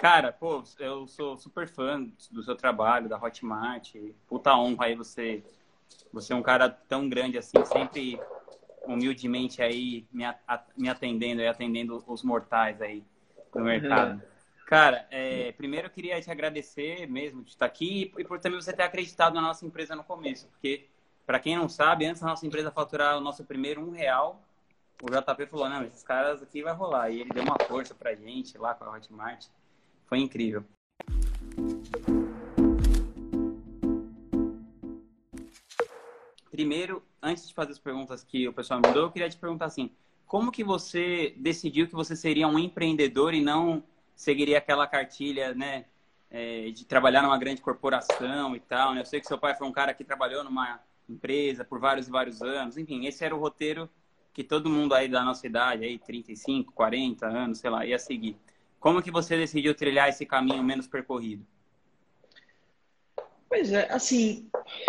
Cara, pô, eu sou super fã do seu trabalho, da Hotmart. Puta honra aí você, você é um cara tão grande assim, sempre humildemente aí me, atendendo e atendendo os mortais aí do mercado. Uhum. Cara, é, primeiro eu queria te agradecer mesmo de estar aqui e por também você ter acreditado na nossa empresa no começo, porque para quem não sabe, antes da nossa empresa faturar o nosso primeiro um real, o JP falou, não, esses caras aqui vai rolar. E ele deu uma força pra gente lá com a Hotmart. Foi incrível. Primeiro, antes de fazer as perguntas que o pessoal mandou, eu queria te perguntar assim, como que você decidiu que você seria um empreendedor e não seguiria aquela cartilha, né, é, de trabalhar numa grande corporação e tal, né? Eu sei que seu pai foi um cara que trabalhou numa empresa por vários e vários anos, enfim, esse era o roteiro que todo mundo aí da nossa idade, aí 35, 40 anos, sei lá, ia seguir. Como que você decidiu trilhar esse caminho menos percorrido? Pois é, assim,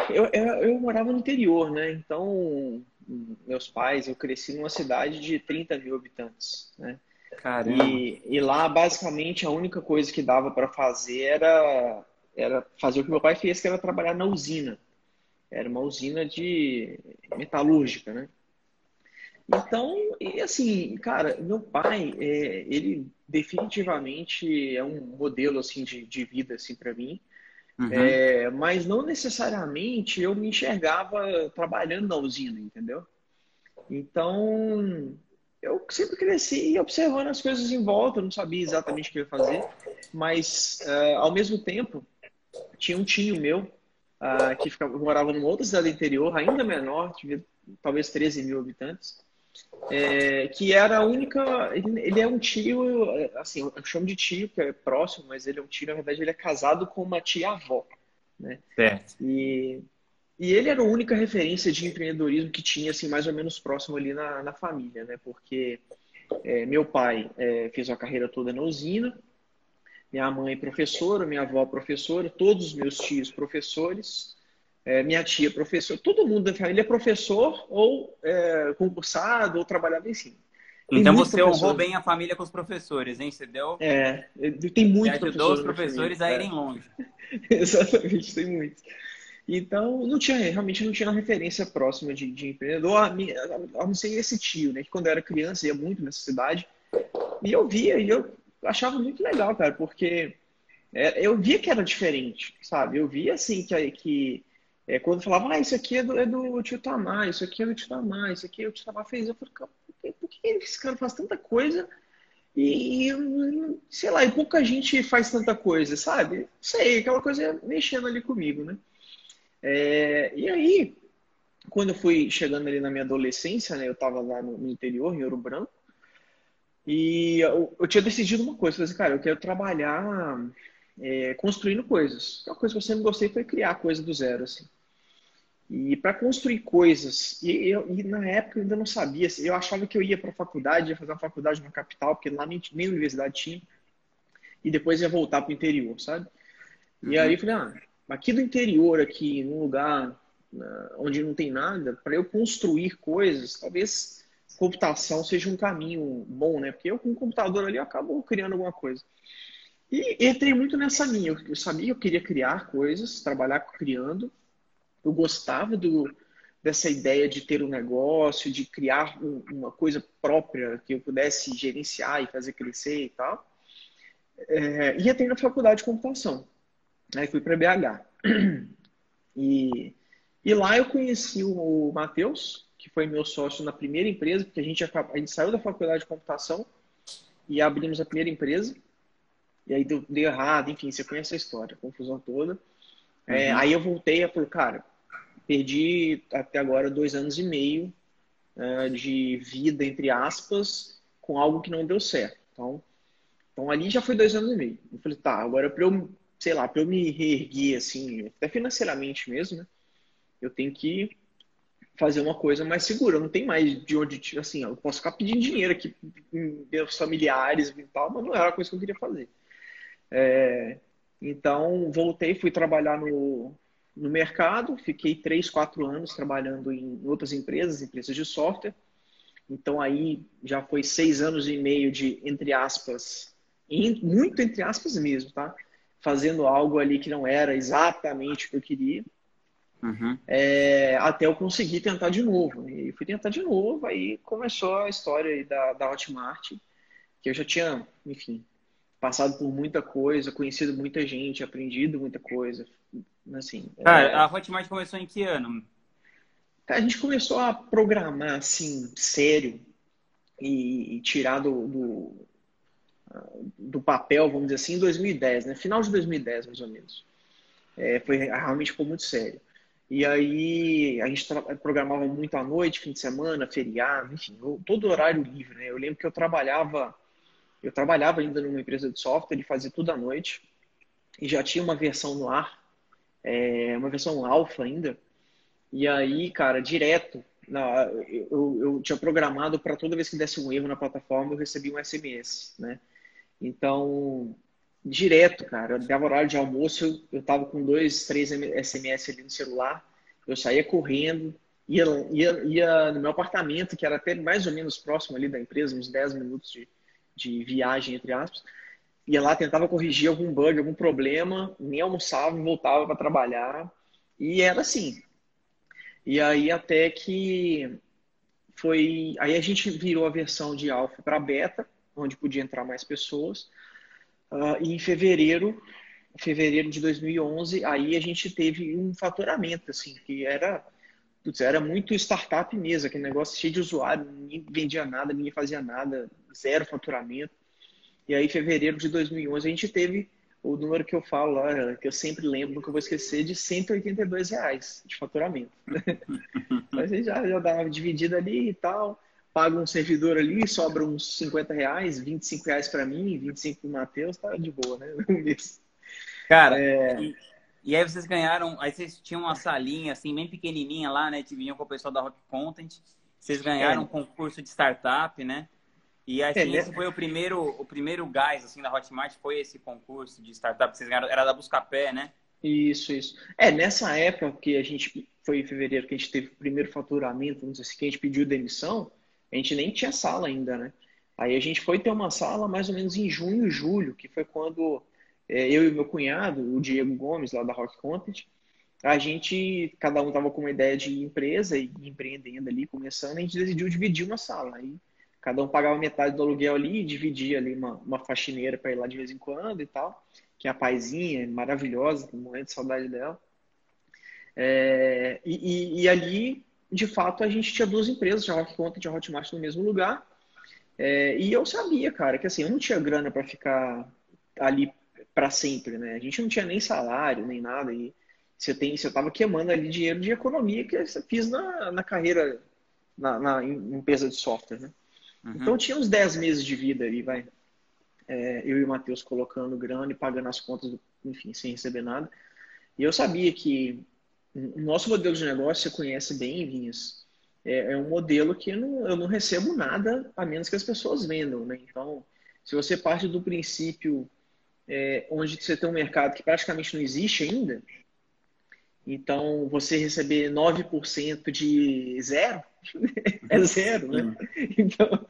eu, eu, eu, morava no interior, né? Então, meus pais, eu cresci numa cidade de 30 mil habitantes, né? Caramba. E, e lá, basicamente, a única coisa que dava para fazer era, era fazer o que meu pai fez, que era trabalhar na usina. Era uma usina de metalúrgica, né? Então, e assim, cara, meu pai, é, ele definitivamente é um modelo assim de, de vida assim para mim. Uhum. É, mas não necessariamente eu me enxergava trabalhando na usina, entendeu? Então, eu sempre cresci observando as coisas em volta, não sabia exatamente o que ia fazer, mas uh, ao mesmo tempo tinha um tio meu uh, que ficava, morava numa outra cidade interior, ainda menor, tinha talvez 13 mil habitantes, é, que era a única. Ele, ele, é um tio, assim, eu chamo de tio, que é próximo, mas ele é um tio, na verdade, ele é casado com uma tia-avó. Né? Certo. E, e ele era a única referência de empreendedorismo que tinha, assim, mais ou menos próximo ali na, na família, né? Porque é, meu pai é, fez a carreira toda na usina, minha mãe professora, minha avó professora, todos os meus tios professores é, minha tia professor, todo mundo da família é professor ou é, concursado ou trabalhava em cima. então você honrou bem a família com os professores, hein? Você deu. É, tem muito. Você ajudou os professores a irem é. longe. Exatamente, tem muitos. Então, não tinha, realmente não tinha uma referência próxima de, de empreendedor, a, a, a não ser esse tio, né? Que quando eu era criança ia muito nessa cidade. E eu via, e eu achava muito legal, cara, porque é, eu via que era diferente, sabe? Eu via, assim, que, que é, quando falava, ah, isso aqui é do, é do tio Tamar, isso aqui é do tio Tamar, isso aqui é o tio Tamar fez. Eu falei, por que esse cara faz tanta coisa e, sei lá, e pouca gente faz tanta coisa, sabe? Sei, aquela coisa mexendo ali comigo, né? É, e aí, quando eu fui chegando ali na minha adolescência, né? Eu tava lá no, no interior, em Ouro Branco, e eu, eu tinha decidido uma coisa, eu falei assim, cara, eu quero trabalhar é, construindo coisas. Uma coisa que eu sempre gostei foi criar coisa do zero, assim. E para construir coisas, e, eu, e, na época eu ainda não sabia, assim, eu achava que eu ia para a faculdade, ia fazer uma faculdade na capital, porque lá nem, nem universidade tinha, e depois ia voltar para o interior, sabe? E uhum. aí eu falei, ah, aqui do interior, aqui, num lugar onde não tem nada, para eu construir coisas, talvez computação seja um caminho bom, né? Porque eu com o computador ali eu acabo criando alguma coisa. E entrei muito nessa linha. Eu sabia que eu queria criar coisas, trabalhar criando. Eu gostava do, dessa ideia de ter um negócio, de criar um, uma coisa própria que eu pudesse gerenciar e fazer crescer e tal. É, e entrei na faculdade de computação. Aí fui para BH. E, e lá eu conheci o, o Matheus, que foi meu sócio na primeira empresa, porque a gente, a gente saiu da faculdade de computação e abrimos a primeira empresa e aí deu, deu errado, enfim, você conhece a história, a confusão toda. É, uhum. aí eu voltei e falei, cara, perdi até agora dois anos e meio uh, de vida, entre aspas, com algo que não deu certo. Então, então ali já foi dois anos e meio. Eu falei, tá, agora para eu, sei lá, para eu me reerguer, assim, até financeiramente mesmo, né? Eu tenho que fazer uma coisa mais segura. Não tem mais de onde, assim, eu posso ficar pedindo dinheiro aqui meus familiares e tal, mas não era a coisa que eu queria fazer. É, então, voltei, fui trabalhar no, no mercado, fiquei três, quatro anos trabalhando em outras empresas, empresas de software. Então, aí já foi seis anos e meio de, entre aspas, muito entre aspas mesmo, tá? Fazendo algo ali que não era exatamente o que eu queria. Uhum. É, até eu conseguir tentar de novo. E fui tentar de novo, aí começou a história da, da Hotmart, que eu já tinha, enfim, passado por muita coisa, conhecido muita gente, aprendido muita coisa. Assim, Cara, é... a Hotmart começou em que ano? A gente começou a programar assim, sério, e, e tirar do, do, do, papel, vamos dizer assim, em 2010, né? Final de 2010, mais ou menos. É, foi realmente ficou muito sério. E aí a gente programava muito à noite, fim de semana, feriado, enfim, todo horário livre, né? Eu lembro que eu trabalhava eu trabalhava ainda numa empresa de software e fazia tudo à noite. E já tinha uma versão no ar, é, uma versão alfa ainda. E aí, cara, direto, na, eu, eu tinha programado para toda vez que desse um erro na plataforma, eu recebia um SMS, né? Então, direto, cara, eu dava horário de almoço, eu, eu tava com dois, três SMS ali no celular, eu saía correndo, ia, ia, ia no meu apartamento, que era até mais ou menos próximo ali da empresa, uns 10 minutos de, de viagem, entre aspas. Ia lá, tentava corrigir algum bug, algum problema, nem almoçava, voltava para trabalhar. E era assim. E aí até que foi. Aí a gente virou a versão de alfa para beta, onde podia entrar mais pessoas. Uh, e em fevereiro, fevereiro de 2011, aí a gente teve um faturamento, assim, que era, putz, era muito startup mesmo, aquele negócio cheio de usuário, ninguém vendia nada, ninguém fazia nada, zero faturamento. E aí, em fevereiro de 2011, a gente teve o número que eu falo lá, que eu sempre lembro, nunca vou esquecer, de 182 reais de faturamento. Mas aí já, já dá uma dividida ali e tal, paga um servidor ali, sobra uns 50 reais, 25 reais para mim, 25 para o Matheus, tá de boa, né? Cara, é... e, e, aí vocês ganharam, aí vocês tinham uma salinha assim, bem pequenininha lá, né? Que vinham com o pessoal da Rock Content. Vocês ganharam é. um concurso de startup, né? E assim, é, né? esse foi o primeiro, o primeiro gás assim, da Hotmart, foi esse concurso de startup que vocês ganharam, era da Buscapé, né? Isso, isso. É, nessa época que a gente, foi em fevereiro que a gente teve o primeiro faturamento, vamos dizer assim, que a gente pediu demissão, a gente nem tinha sala ainda, né? Aí a gente foi ter uma sala mais ou menos em junho, julho, que foi quando é, eu e meu cunhado, o Diego Gomes, lá da Rock Content, a gente, cada um tava com uma ideia de empresa e empreendendo ali, começando, a gente decidiu dividir uma sala. Aí Cada um pagava metade do aluguel ali e dividia ali uma, uma faxineira para ir lá de vez em quando e tal. Que é a paizinha, maravilhosa, morrendo de saudade dela. É, e, e, e, ali, de fato, a gente tinha duas empresas, a Rock Content e a Hotmart no mesmo lugar. É, e eu sabia, cara, que assim, eu não tinha grana para ficar ali para sempre, né? A gente não tinha nem salário, nem nada. E você tem, você tava queimando ali dinheiro de economia que eu fiz na, na carreira na, na empresa de software, né? Uhum. Então tinha uns 10 meses de vida ali, vai. É, eu e o Matheus colocando grana e pagando as contas, enfim, sem receber nada. E eu sabia que o nosso modelo de negócio, você conhece bem, Vinhas, é, é um modelo que eu não, eu não recebo nada a menos que as pessoas vendam, né? Então, se você parte do princípio é, onde você tem um mercado que praticamente não existe ainda, então você receber 9% de zero, é zero, né? Então,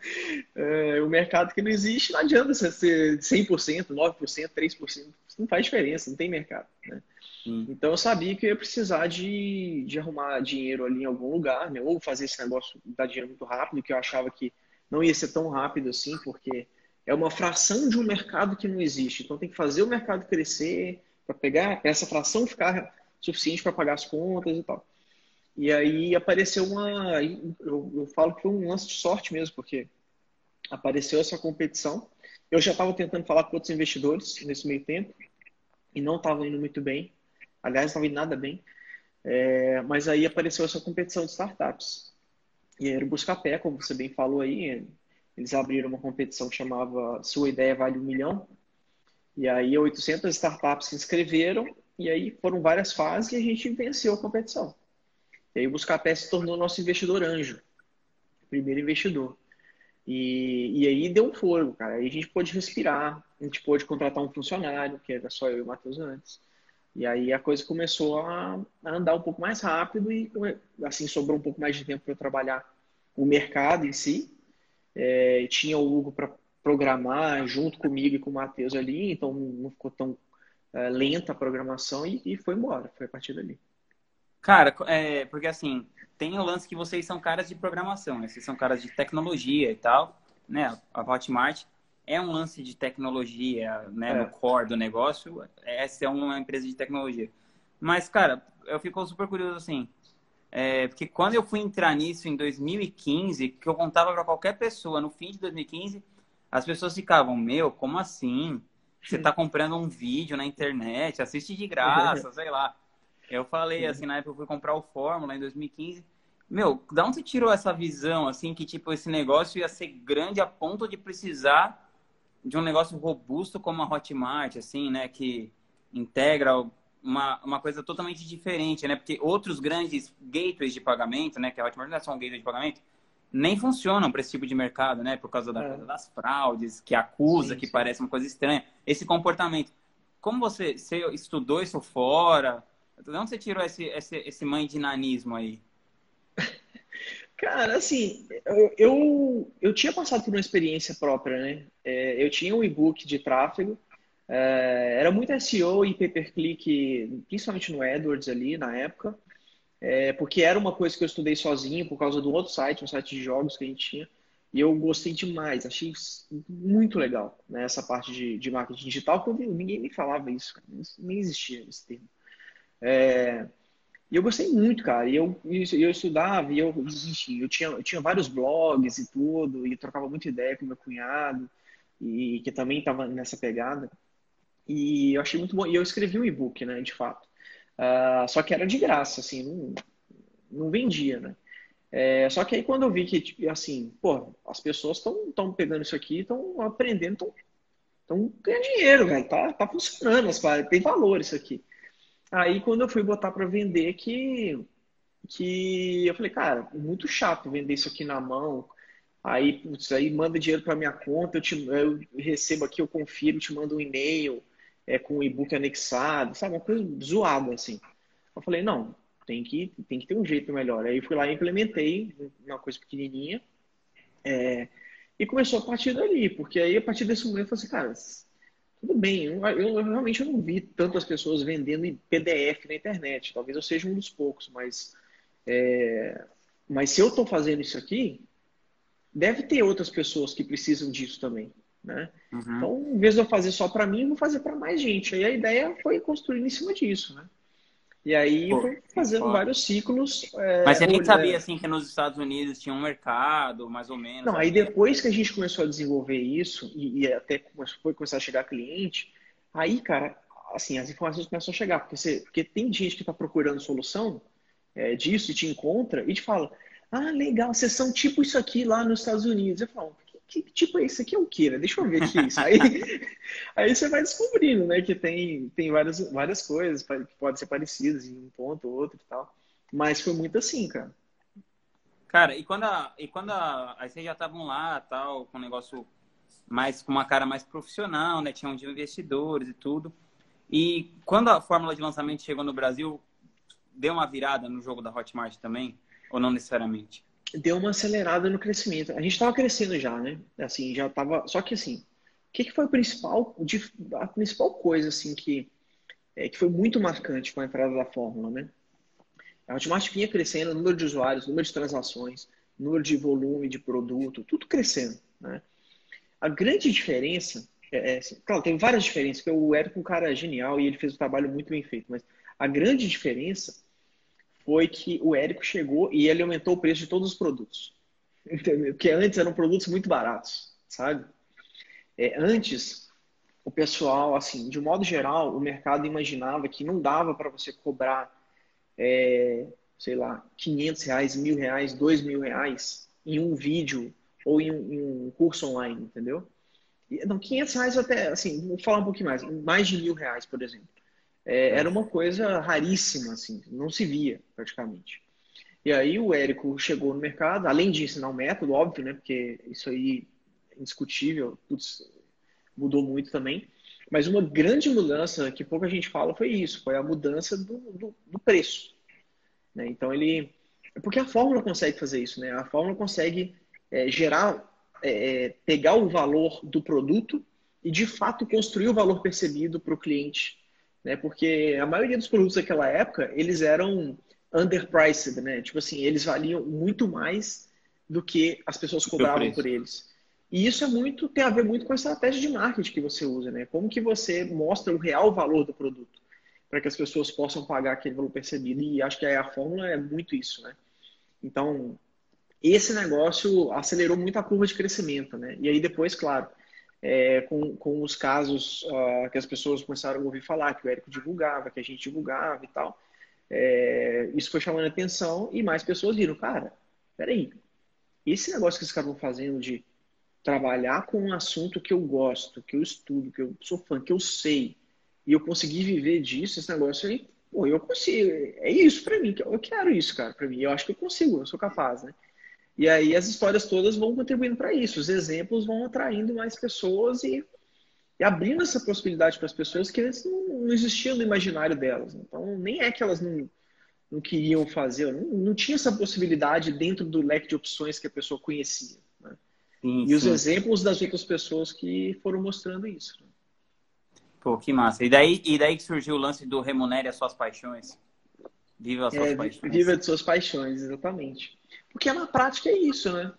é, o mercado que não existe, não adianta você ser 100%, 9%, 3%, isso não faz diferença, não tem mercado, né? Então eu sabia que eu ia precisar de, de arrumar dinheiro ali em algum lugar, né? ou fazer esse negócio dar dinheiro muito rápido, que eu achava que não ia ser tão rápido assim, porque é uma fração de um mercado que não existe. Então tem que fazer o mercado crescer para pegar essa fração ficar suficiente para pagar as contas e tal. E aí apareceu uma. Eu, eu falo que foi um lance de sorte mesmo, porque apareceu essa competição. Eu já estava tentando falar com outros investidores nesse meio tempo e não estava indo muito bem. Aliás, não estava indo nada bem. É, mas aí apareceu essa competição de startups. E era o Buscapé, como você bem falou aí. Eles abriram uma competição que chamava Sua Ideia Vale um Milhão. E aí 800 startups se inscreveram e aí foram várias fases e a gente venceu a competição. E aí o Buscapé se tornou nosso investidor anjo, primeiro investidor. E, e aí deu um fogo, cara. Aí a gente pôde respirar, a gente pôde contratar um funcionário, que era só eu e o Matheus antes. E aí a coisa começou a, a andar um pouco mais rápido e assim sobrou um pouco mais de tempo para eu trabalhar o mercado em si. É, tinha o Hugo programar junto comigo e com o Matheus ali, então não ficou tão é, lenta a programação e, e, foi embora, foi a partir dali. Cara, é, porque assim, tem o lance que vocês são caras de programação, né? Vocês são caras de tecnologia e tal, né? A Hotmart é um lance de tecnologia, né? É. No core do negócio, essa é uma empresa de tecnologia. Mas, cara, eu fico super curioso assim, é, porque quando eu fui entrar nisso em 2015, que eu contava para qualquer pessoa no fim de 2015, as pessoas ficavam, meu, como assim? Você está comprando um vídeo na internet, assiste de graça, sei lá. Eu falei, assim, na época eu fui comprar o Fórmula em 2015. Meu, da onde você tirou essa visão, assim, que, tipo, esse negócio ia ser grande a ponto de precisar de um negócio robusto como a Hotmart, assim, né? Que integra uma, uma coisa totalmente diferente, né? Porque outros grandes gateways de pagamento, né? Que a Hotmart não é só um gateway de pagamento, nem funcionam para esse tipo de mercado, né? Por causa da, é. das fraudes, que acusa, sim, que sim. parece uma coisa estranha. Esse comportamento. Como você, você estudou isso fora? De onde você tirou esse, esse, esse mãe de nanismo aí? Cara, assim, eu, eu, eu, tinha passado por uma experiência própria, né? É, eu tinha um e-book de tráfego, é, era muito SEO e pay-per-click, principalmente no AdWords ali na época é, porque era uma coisa que eu estudei sozinho por causa do outro site, um site de jogos que a gente tinha. E eu gostei demais, achei muito legal né, essa parte de, de marketing digital, porque ninguém me falava isso, nem existia esse termo. É, e eu gostei muito, cara. E eu, eu estudava, e eu, enfim, eu tinha, eu tinha vários blogs e tudo, e trocava muita ideia com meu cunhado, e que também estava nessa pegada. E eu achei muito bom. E eu escrevi um e-book, né, de fato. Uh, só que era de graça, assim, não, não vendia, né? É, só que aí quando eu vi que, tipo, assim, pô, as pessoas estão pegando isso aqui, estão aprendendo, estão ganhando dinheiro, velho, tá, tá funcionando, tem valor isso aqui. Aí quando eu fui botar para vender, que, que eu falei, cara, muito chato vender isso aqui na mão. Aí, putz, aí manda dinheiro para minha conta, eu, te, eu recebo aqui, eu confiro, te mando um e-mail é, com o e-book anexado, sabe? Uma coisa zoada, assim. Eu falei, não, tem que, tem que ter um jeito melhor. Aí fui lá e implementei uma coisa pequenininha é, e começou a partir dali, porque aí a partir desse momento eu falei assim, cara, tudo bem, eu, eu, eu realmente não vi tantas pessoas vendendo em PDF na internet, talvez eu seja um dos poucos, mas, é, mas se eu estou fazendo isso aqui, deve ter outras pessoas que precisam disso também. Né? Uhum. Então, em vez de eu fazer só para mim, eu vou fazer para mais gente. Aí a ideia foi construir em cima disso, né? E aí Pô, foi fazendo pô. vários ciclos. É, Mas você nem sabia assim que nos Estados Unidos tinha um mercado, mais ou menos. Não, aí depois que a gente começou a desenvolver isso e, e até foi começar a chegar cliente, aí, cara, assim, as informações começam a chegar, porque, você, porque tem gente que está procurando solução é, disso e te encontra e te fala, ah, legal, vocês são tipo isso aqui lá nos Estados Unidos. Eu falo, que tipo é esse aqui é o que, né? Deixa eu ver aqui isso. Aí, aí você vai descobrindo, né, que tem, tem várias, várias coisas que podem ser parecidas em um ponto ou outro e tal. Mas foi muito assim, cara. Cara, e quando a, e quando a, aí vocês já estavam lá, tal, com um negócio mais com uma cara mais profissional, né? Tinham de investidores e tudo. E quando a fórmula de lançamento chegou no Brasil, deu uma virada no jogo da Hotmart também, ou não necessariamente? Deu uma acelerada no crescimento. A gente estava crescendo já, né? Assim, já estava. Só que assim, o que, que foi o principal, a principal coisa assim que é, que foi muito marcante com a entrada da fórmula, né? A Hotmart vinha crescendo, número de usuários, número de transações, número de volume de produto, tudo crescendo, né? A grande diferença, é, é, assim, claro, tem várias diferenças, porque o Érico é um cara genial e ele fez um trabalho muito bem feito, mas a grande diferença foi que o Érico chegou e ele aumentou o preço de todos os produtos. Entendeu? Porque antes eram produtos muito baratos, sabe? É, antes, o pessoal, assim, de modo geral, o mercado imaginava que não dava para você cobrar, é, sei lá, 500 reais, mil reais, dois mil reais em um vídeo ou em um, em um curso online, entendeu? Não, 500 reais até, assim, vou falar um pouquinho mais, mais de mil reais, por exemplo é, era uma coisa raríssima, assim, não se via praticamente. E aí o Érico chegou no mercado, além de ensinar o método, óbvio, né? Porque isso aí é indiscutível, putz, mudou muito também. Mas uma grande mudança que pouca gente fala foi isso, foi a mudança do, do, do preço. Né? Então ele, porque a fórmula consegue fazer isso, né? A fórmula consegue é, gerar é, pegar o valor do produto e, de fato, construir o valor percebido para o cliente. Né? Porque a maioria dos produtos daquela época, eles eram underpriced, né? Tipo assim, eles valiam muito mais do que as pessoas cobravam por eles. E isso é muito tem a ver muito com a estratégia de marketing que você usa, né? Como que você mostra o real valor do produto para que as pessoas possam pagar aquele valor percebido. E acho que a fórmula é muito isso, né? Então, esse negócio acelerou muito a curva de crescimento, né? E aí depois, claro, é, com, com os casos uh, que as pessoas começaram a ouvir falar, que o Érico divulgava, que a gente divulgava e tal, é, isso foi chamando atenção e mais pessoas viram, cara, peraí, esse negócio que caras estão fazendo de trabalhar com um assunto que eu gosto, que eu estudo, que eu sou fã, que eu sei, e eu conseguir viver disso, esse negócio aí, pô, eu consigo, é isso para mim, eu quero isso, cara, para mim, eu acho que eu consigo, eu sou capaz, né? E aí as histórias todas vão contribuindo para isso. Os exemplos vão atraindo mais pessoas e, e abrindo essa possibilidade para as pessoas que não, não existiam no imaginário delas. Então, nem é que elas não, não queriam fazer, não, não tinha essa possibilidade dentro do leque de opções que a pessoa conhecia. Né? Sim, e sim. os exemplos das outras pessoas que foram mostrando isso. Né? Pô, que massa. E daí, e daí que surgiu o lance do remunere as suas paixões? Viva as suas é, paixões. Viva de suas paixões, exatamente. Porque na prática é isso, né?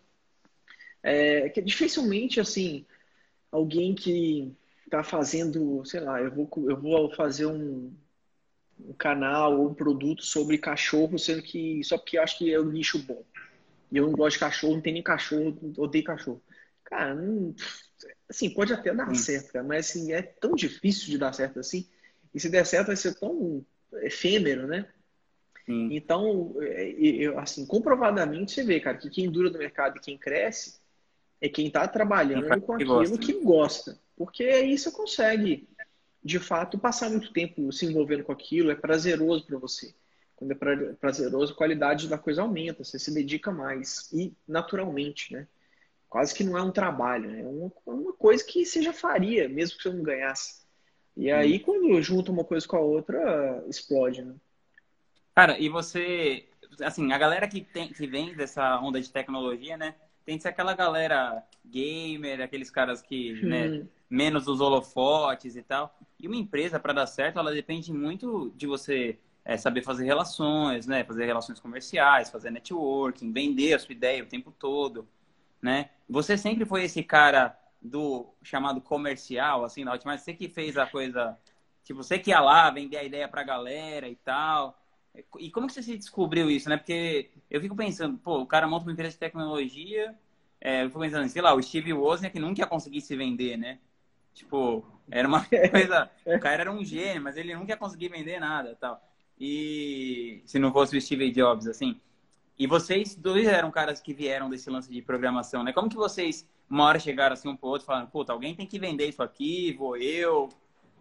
É, que dificilmente, assim, alguém que está fazendo, sei lá, eu vou, eu vou fazer um, um canal ou um produto sobre cachorro, sendo que só porque eu acho que é um nicho bom. E eu não gosto de cachorro, não tenho nem cachorro, odeio cachorro. Cara, não, assim, pode até dar hum. certo, cara, mas assim, é tão difícil de dar certo assim. E se der certo, vai ser tão efêmero, né? Sim. Então, é, eu, assim, comprovadamente você vê, cara, que quem dura no mercado e quem cresce é quem está trabalhando com aquilo gosta. que gosta. Porque aí você consegue, de fato, passar muito tempo se envolvendo com aquilo, é prazeroso para você. Quando é prazeroso, a qualidade da coisa aumenta, você se dedica mais. E naturalmente, né? Quase que não é um trabalho, né? é uma, uma coisa que você já faria, mesmo que você não ganhasse. E aí, quando junta uma coisa com a outra, explode, né? Cara, e você, assim, a galera que, tem, que vem dessa onda de tecnologia, né? Tem que ser aquela galera gamer, aqueles caras que, hum. né, menos os holofotes e tal. E uma empresa, para dar certo, ela depende muito de você é, saber fazer relações, né? Fazer relações comerciais, fazer networking, vender a sua ideia o tempo todo, né? Você sempre foi esse cara do chamado comercial, assim, na última você que fez a coisa, tipo, você que ia lá vender a ideia pra galera e tal. E como que você se descobriu isso, né? Porque eu fico pensando, pô, o cara monta uma empresa de tecnologia, é, eu fico pensando, sei lá, o Steve Wozniak nunca ia conseguir se vender, né? Tipo, era uma coisa... o cara era um gênio, mas ele nunca ia conseguir vender nada tal. E se não fosse o Steve Jobs, assim... E vocês dois eram caras que vieram desse lance de programação, né? Como que vocês, uma hora, chegaram assim um pro outro, falando, puta, alguém tem que vender isso aqui, vou eu...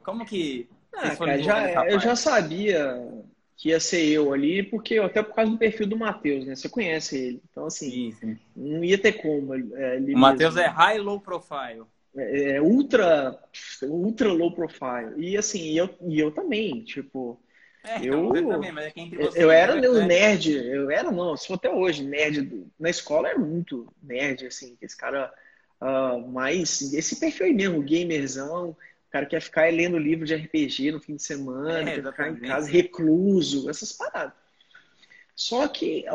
Como que... Ah, cara, já, eu já sabia que ia ser eu ali, porque até por causa do perfil do Matheus, né? Você conhece ele. Então, assim, sim, sim. não ia ter como. É, o Matheus é high low profile. É, é, ultra, ultra low profile. E assim, eu, e eu também, tipo. É, eu, eu, também, mas é você eu era meu nerd, eu era não, sou até hoje nerd. Na escola era muito nerd, assim, esse cara. Uh, mas esse perfil aí mesmo, gamerzão, o cara quer ficar lendo livro de RPG no fim de semana, é, ficar em casa recluso, essas paradas. Só que,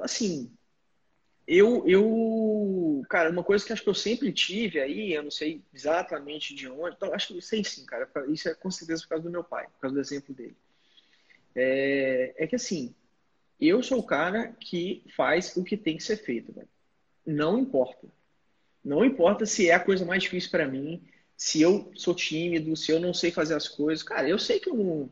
assim, eu, eu, cara, uma coisa que acho que eu sempre tive aí, eu não sei exatamente de onde, então, acho que sei sim, cara, isso é com certeza por causa do meu pai, por causa do exemplo dele. É, é que assim, eu sou o cara que faz o que tem que ser feito, velho. Não importa. Não importa se é a coisa mais difícil para mim, se eu sou tímido, se eu não sei fazer as coisas, cara, eu sei que eu não,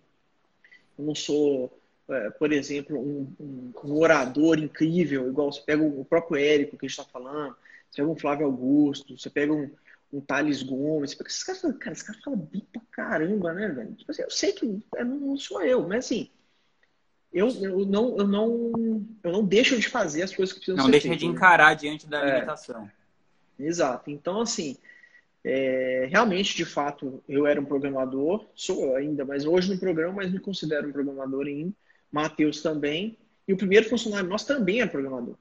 eu não sou, é, por exemplo, um, um, um, orador incrível, igual você pega o próprio Érico que a gente está falando, você pega um Flávio Augusto, você pega um, um Thales Gomes, você pega esses caras falam, cara, esse cara fala bem pra caramba, né, velho? Tipo assim, eu sei que é, não sou eu, mas assim, eu, eu, não, eu, não, eu não deixo de fazer as coisas que precisam não ser deixa de encarar diante da é, limitação. Exato. Então, assim, é, realmente, de fato, eu era um programador, sou ainda, mas hoje no programa, mas me considero um programador ainda. Matheus também. E o primeiro funcionário nosso também é programador.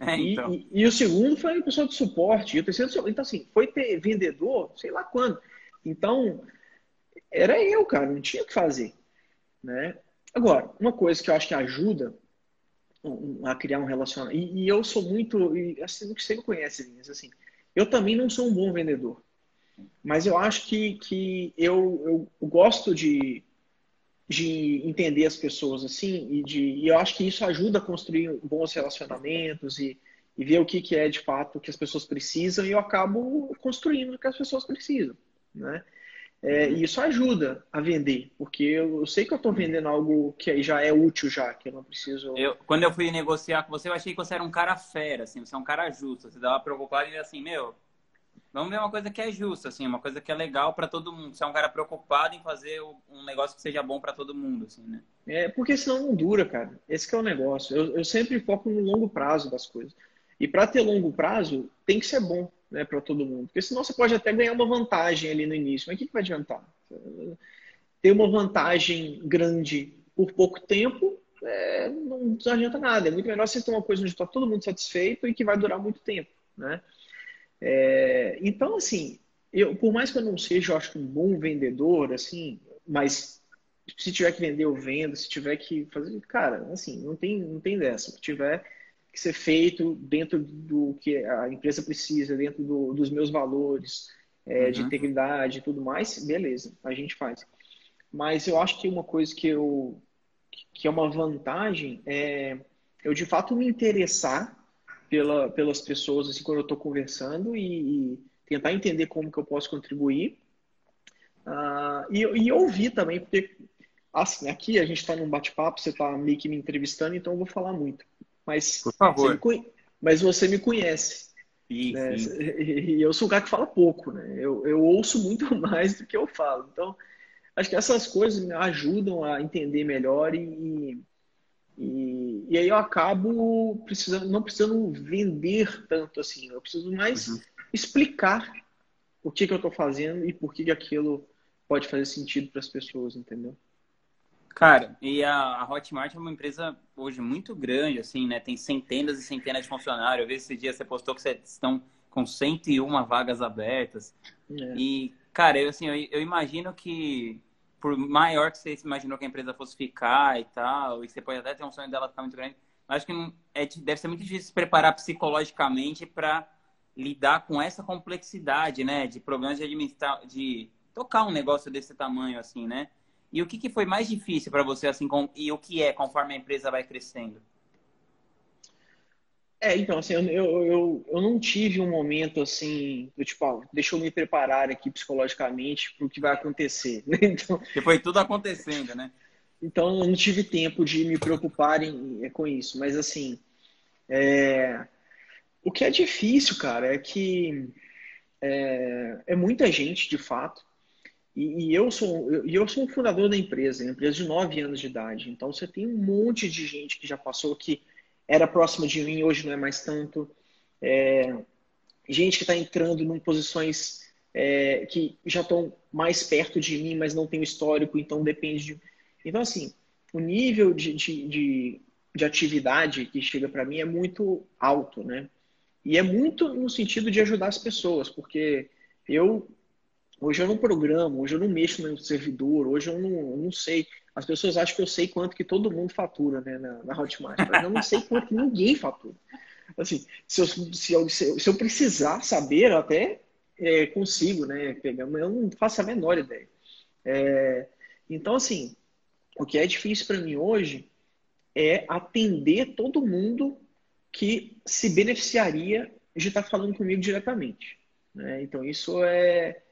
É, então. e, e, e, o segundo foi o pessoal de suporte. E o terceiro, então assim, foi ter vendedor, sei lá quando. Então, era eu, cara, não tinha o que fazer. Né? Agora, uma coisa que eu acho que ajuda a criar um relacionamento. E, e eu sou muito. E, assim, você me conhece, Linhas, assim. Eu também não sou um bom vendedor. Mas eu acho que, que eu, eu gosto de, de entender as pessoas assim, e, de, e eu acho que isso ajuda a construir bons relacionamentos e, e ver o que, que é de fato que as pessoas precisam, e eu acabo construindo o que as pessoas precisam. Né? É, e isso ajuda a vender, porque eu, eu sei que eu estou vendendo algo que já é útil já, que eu não preciso. Eu, quando eu fui negociar com você, eu achei que você era um cara fera, assim, você é um cara justo. Você dava preocupado e assim, meu, vamos ver uma coisa que é justa, assim, uma coisa que é legal para todo mundo. Você é um cara preocupado em fazer um negócio que seja bom para todo mundo, assim, né? É, porque senão não dura, cara. Esse é o negócio. Eu, eu sempre foco no longo prazo das coisas. E para ter longo prazo, tem que ser bom né, para todo mundo. Porque senão você pode até ganhar uma vantagem ali no início. Mas o que, que vai adiantar? Ter uma vantagem grande por pouco tempo é, não adianta nada. É muito melhor você ter uma coisa onde está todo mundo satisfeito e que vai durar muito tempo. Né? É, então, assim, eu, por mais que eu não seja, eu acho, um bom vendedor, assim, mas se tiver que vender, eu vendo. Se tiver que fazer, cara, assim, não tem, não tem dessa. Se tiver que ser feito dentro do que a empresa precisa, dentro do, dos meus valores é, uhum. de integridade e tudo mais, beleza, a gente faz. Mas eu acho que uma coisa que eu que é uma vantagem é eu de fato me interessar pela, pelas pessoas assim quando eu estou conversando e, e, tentar entender como que eu posso contribuir uh, e, e ouvir também porque assim aqui a gente está num bate-papo você está meio que me entrevistando então eu vou falar muito mas, Por favor. Você mas você me conhece. né? E eu sou um cara que fala pouco, né? Eu, eu ouço muito mais do que eu falo. Então, acho que essas coisas me ajudam a entender melhor e, e, e aí eu acabo precisando, não precisando vender tanto assim. Eu preciso mais uhum. explicar o que, que eu estou fazendo e por que, que aquilo pode fazer sentido para as pessoas, entendeu? Cara, e a, Hotmart é uma empresa hoje muito grande, assim, né? Tem centenas e centenas de funcionários. Eu vi esse dia você postou que vocês estão com 101 vagas abertas. É. E, cara, eu, assim, eu, eu, imagino que por maior que você imaginou que a empresa fosse ficar e tal, e você pode até ter um sonho dela ficar muito grande, mas acho que não, é, deve ser muito difícil se preparar psicologicamente para lidar com essa complexidade, né? De problemas de administrar, de tocar um negócio desse tamanho, assim, né? E o que, que foi mais difícil para você, assim, com, e o que é conforme a empresa vai crescendo? É, então, assim, eu, eu, eu não tive um momento assim, do tipo, ó, deixa eu me preparar aqui psicologicamente para o que vai acontecer. Então, que foi tudo acontecendo, né? Então, eu não tive tempo de me preocupar em, com isso. Mas, assim, é... o que é difícil, cara, é que é, é muita gente, de fato. E, e eu sou eu, sou um fundador da empresa, empresa de 9 anos de idade. Então você tem um monte de gente que já passou que era próxima de mim, hoje não é mais tanto. É, gente que está entrando em posições é, que já estão mais perto de mim, mas não tem o histórico, então depende de. Então, assim, o nível de, de, de, de atividade que chega para mim é muito alto, né? E é muito no sentido de ajudar as pessoas, porque eu Hoje eu não programo, hoje eu não mexo no servidor, hoje eu não, eu não sei. As pessoas acham que eu sei quanto que todo mundo fatura né, na, na Hotmart, mas eu não sei quanto que ninguém fatura. Assim, se eu, se eu, se eu precisar saber, eu até é, consigo né, pegar, mas eu não faço a menor ideia. É, então, assim, o que é difícil para mim hoje é atender todo mundo que se beneficiaria de estar falando comigo diretamente. Né? Então, isso é,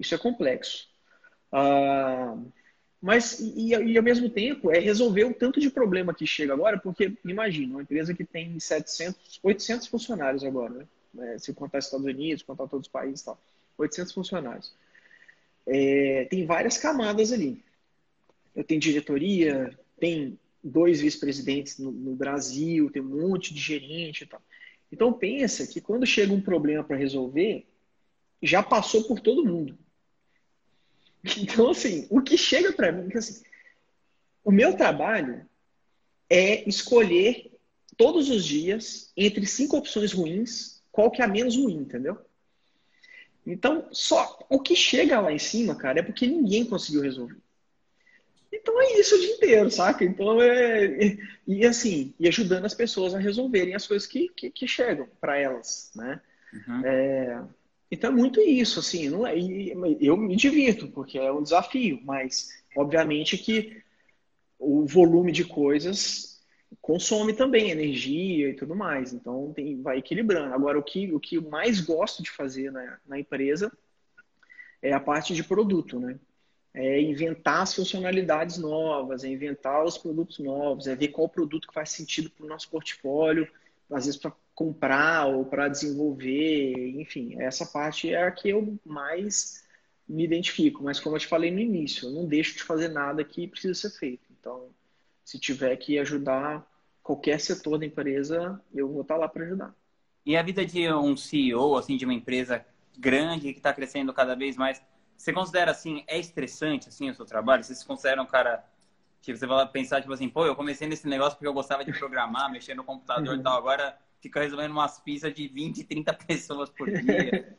isso é complexo. Ah, mas, e, e, ao mesmo tempo, é resolver o tanto de problema que chega agora, porque, imagina, uma empresa que tem 700, 800 funcionários agora, né? se contar Estados Unidos, contar todos os países e tal. 800 funcionários. É, tem várias camadas ali. Eu tenho diretoria, tem dois vice-presidentes no, no, Brasil, tem um monte de gerente e tal. Então pensa que quando chega um problema para resolver, já passou por todo mundo. Então, assim, o que chega para mim, assim, o meu trabalho é escolher todos os dias, entre cinco opções ruins, qual que é a menos ruim, entendeu? Então, só o que chega lá em cima, cara, é porque ninguém conseguiu resolver. Então é isso o dia inteiro, saca? Então é. E, e assim, e ajudando as pessoas a resolverem as coisas que, que, que chegam para elas, né? Uhum. É, então é muito isso, assim, não é, eu me divirto, porque é um desafio, mas obviamente que o volume de coisas consome também energia e tudo mais, então tem, vai equilibrando. Agora, o que, o que eu mais gosto de fazer na, na empresa é a parte de produto, né? é inventar as funcionalidades novas, é inventar os produtos novos, é ver qual produto que faz sentido para o nosso portfólio, às vezes para comprar ou para desenvolver, enfim, essa parte é a que eu mais me identifico. Mas como eu te falei no início, eu não deixo de fazer nada que precisa ser feito. Então, se tiver que ajudar qualquer setor da empresa, eu vou estar lá para ajudar. E a vida de um CEO, assim, de uma empresa grande que está crescendo cada vez mais, você considera assim, é estressante assim o seu trabalho? Você se considera um cara que você vai pensar tipo assim, pô, eu comecei nesse negócio porque eu gostava de programar, mexer no computador uhum. e tal, agora fica resolvendo umas pizzas de 20, 30 pessoas por dia.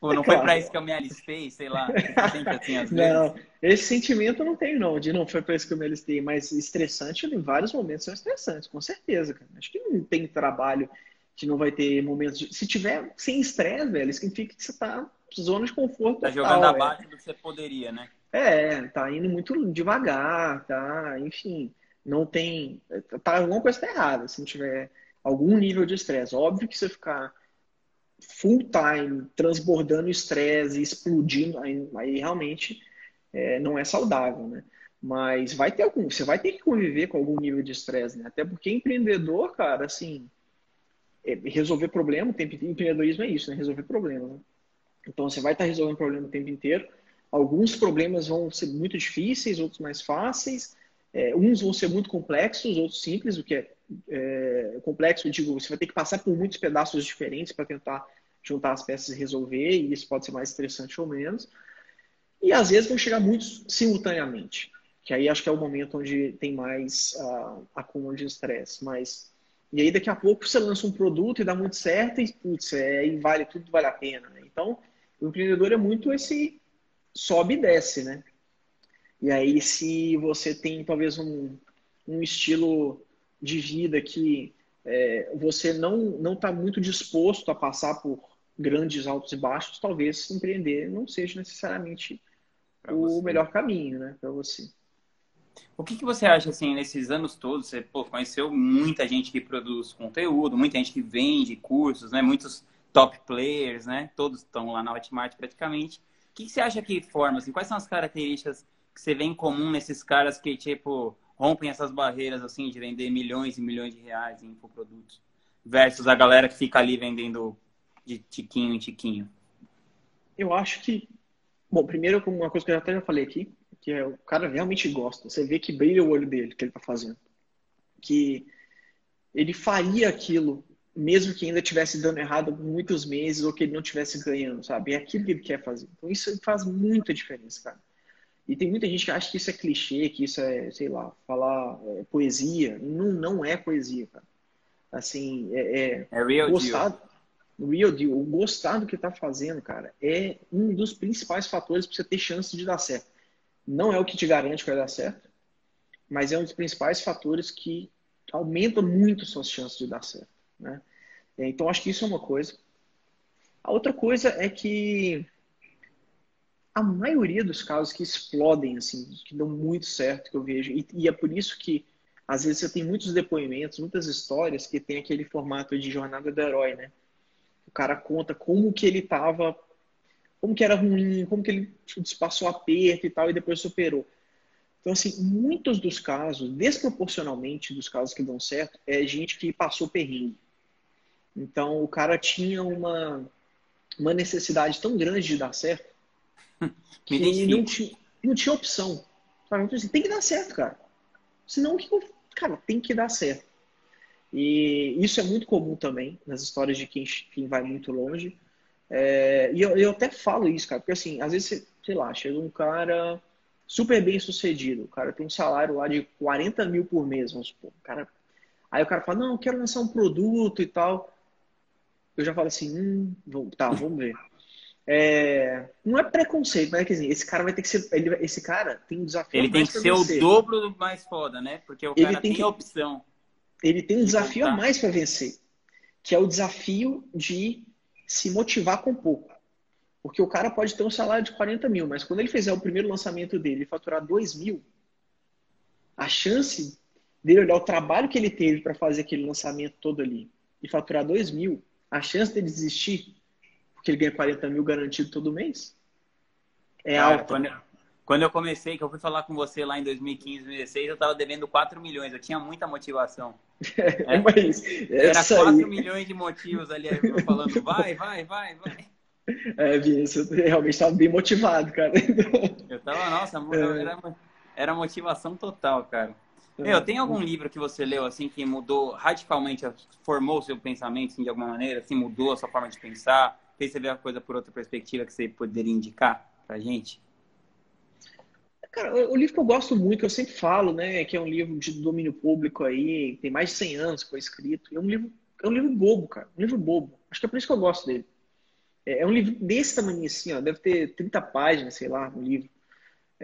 Pô, não claro. foi para isso que eu me alistei, sei lá. Assim, não, esse sentimento eu não tenho, não, de não foi para isso que eu me alistei, mas estressante em vários momentos são estressantes, com certeza, cara. Acho que não tem trabalho que não vai ter momentos de... Se tiver sem estresse, velho, significa que você tá zona de conforto. Tá jogando abaixo é. do que você poderia, né? É, tá indo muito devagar, tá, enfim, não tem, tá alguma coisa tá errada se não tiver algum nível de estresse. Óbvio que você ficar full time transbordando estresse explodindo, aí, aí realmente é, não é saudável, né? Mas vai ter algum, você vai ter que conviver com algum nível de estresse, né? Até porque empreendedor, cara, assim, é, resolver problema, empreendedorismo é isso, né? Resolver problema. Né? Então você vai estar resolvendo o problema o tempo inteiro. Alguns problemas vão ser muito difíceis, outros mais fáceis. É, uns vão ser muito complexos, outros simples. O que é, é complexo, eu digo, você vai ter que passar por muitos pedaços diferentes para tentar juntar as peças e resolver, e isso pode ser mais estressante ou menos. E às vezes vão chegar muitos simultaneamente, que aí acho que é o momento onde tem mais uh, acúmulo de estresse. Mas e aí daqui a pouco você lança um produto e dá muito certo e putz, é, aí vale tudo vale a pena. Né? Então o empreendedor é muito esse sobe e desce, né? E aí, se você tem talvez um, um estilo de vida que é, você não não está muito disposto a passar por grandes altos e baixos, talvez empreender não seja necessariamente pra o você. melhor caminho, né, para você. O que, que você acha, assim, nesses anos todos, você pô, conheceu muita gente que produz conteúdo, muita gente que vende cursos, né? Muitos top players, né? Todos estão lá na Hotmart praticamente. O que, você acha que forma? Assim, quais são as características que você vê em comum nesses caras que, tipo, rompem essas barreiras, assim, de vender milhões e milhões de reais em infoprodutos? Versus a galera que fica ali vendendo de tiquinho em tiquinho. Eu acho que... Bom, primeiro, uma coisa que eu até já falei aqui, que é o cara realmente gosta. Você vê que brilha o olho dele, que ele tá fazendo. Que ele faria aquilo mesmo que ainda estivesse dando errado muitos meses ou que ele não estivesse ganhando, sabe? É aquilo que ele quer fazer. Então isso faz muita diferença, cara. E tem muita gente que acha que isso é clichê, que isso é, sei lá, falar é, poesia. Não, não é poesia, cara. Assim, é, é, é real gostar, deal. Real deal. O gostar do que tá fazendo, cara, é um dos principais fatores para você ter chance de dar certo. Não é o que te garante que vai dar certo, mas é um dos principais fatores que aumenta muito suas chances de dar certo. Né? É, então, acho que isso é uma coisa. A outra coisa é que a maioria dos casos que explodem, assim, que dão muito certo, que eu vejo, e, e, é por isso que às vezes você tem muitos depoimentos, muitas histórias que tem aquele formato de jornada do herói, né? O cara conta como que ele estava, como que era ruim, como que ele passou aperto e tal, e depois superou. Então, assim, muitos dos casos, desproporcionalmente dos casos que dão certo, é gente que passou perrengue. Então, o cara tinha uma, uma necessidade tão grande de dar certo que ele não tinha, não tinha opção. Sabe? Então, assim, tem que dar certo, cara. Senão, cara, tem que dar certo. E isso é muito comum também nas histórias de quem, quem vai muito longe. É, e eu, eu, até falo isso, cara, porque assim, às vezes, sei lá, chega um cara super bem sucedido, o cara tem um salário lá de 40 mil por mês, vamos supor. O cara Aí o cara fala, não, eu quero lançar um produto e tal. Eu já falo assim, hum, tá, vamos ver. É, não é preconceito, mas é que assim, esse cara vai ter que ser. Ele, esse cara tem um desafio. Ele tem que ser vencer. o dobro do mais foda, né? Porque o ele cara tem, tem que, opção. Ele tem um desafio a mais para vencer, que é o desafio de se motivar com pouco. Porque o cara pode ter um salário de 40 mil, mas quando ele fizer o primeiro lançamento dele e faturar 2 mil, a chance dele olhar o trabalho que ele teve para fazer aquele lançamento todo ali e faturar 2 mil, a chance dele desistir, porque ele ganha 40 mil garantido todo mês, é cara, alta. Quando, quando eu comecei, que eu fui falar com você lá em 2015, 2016, eu estava devendo 4 milhões, eu tinha muita motivação. É, mas era 4 aí... milhões de motivos ali falando, vai, vai, vai, vai. É, Vinícius, eu realmente estava bem motivado, cara. Eu tava, nossa, é. era, era motivação total, cara. É. Meu, tem algum livro que você leu, assim, que mudou radicalmente, formou o seu pensamento, assim, de alguma maneira, assim, mudou a sua forma de pensar, fez você ver a coisa por outra perspectiva que você poderia indicar pra gente? Cara, o livro que eu gosto muito, que eu sempre falo, né, que é um livro de domínio público aí, tem mais de 100 anos que foi escrito, é um livro, é um livro bobo, cara, um livro bobo. Acho que é por isso que eu gosto dele. É, é um livro desse tamanho assim, ó, deve ter 30 páginas, sei lá, um livro.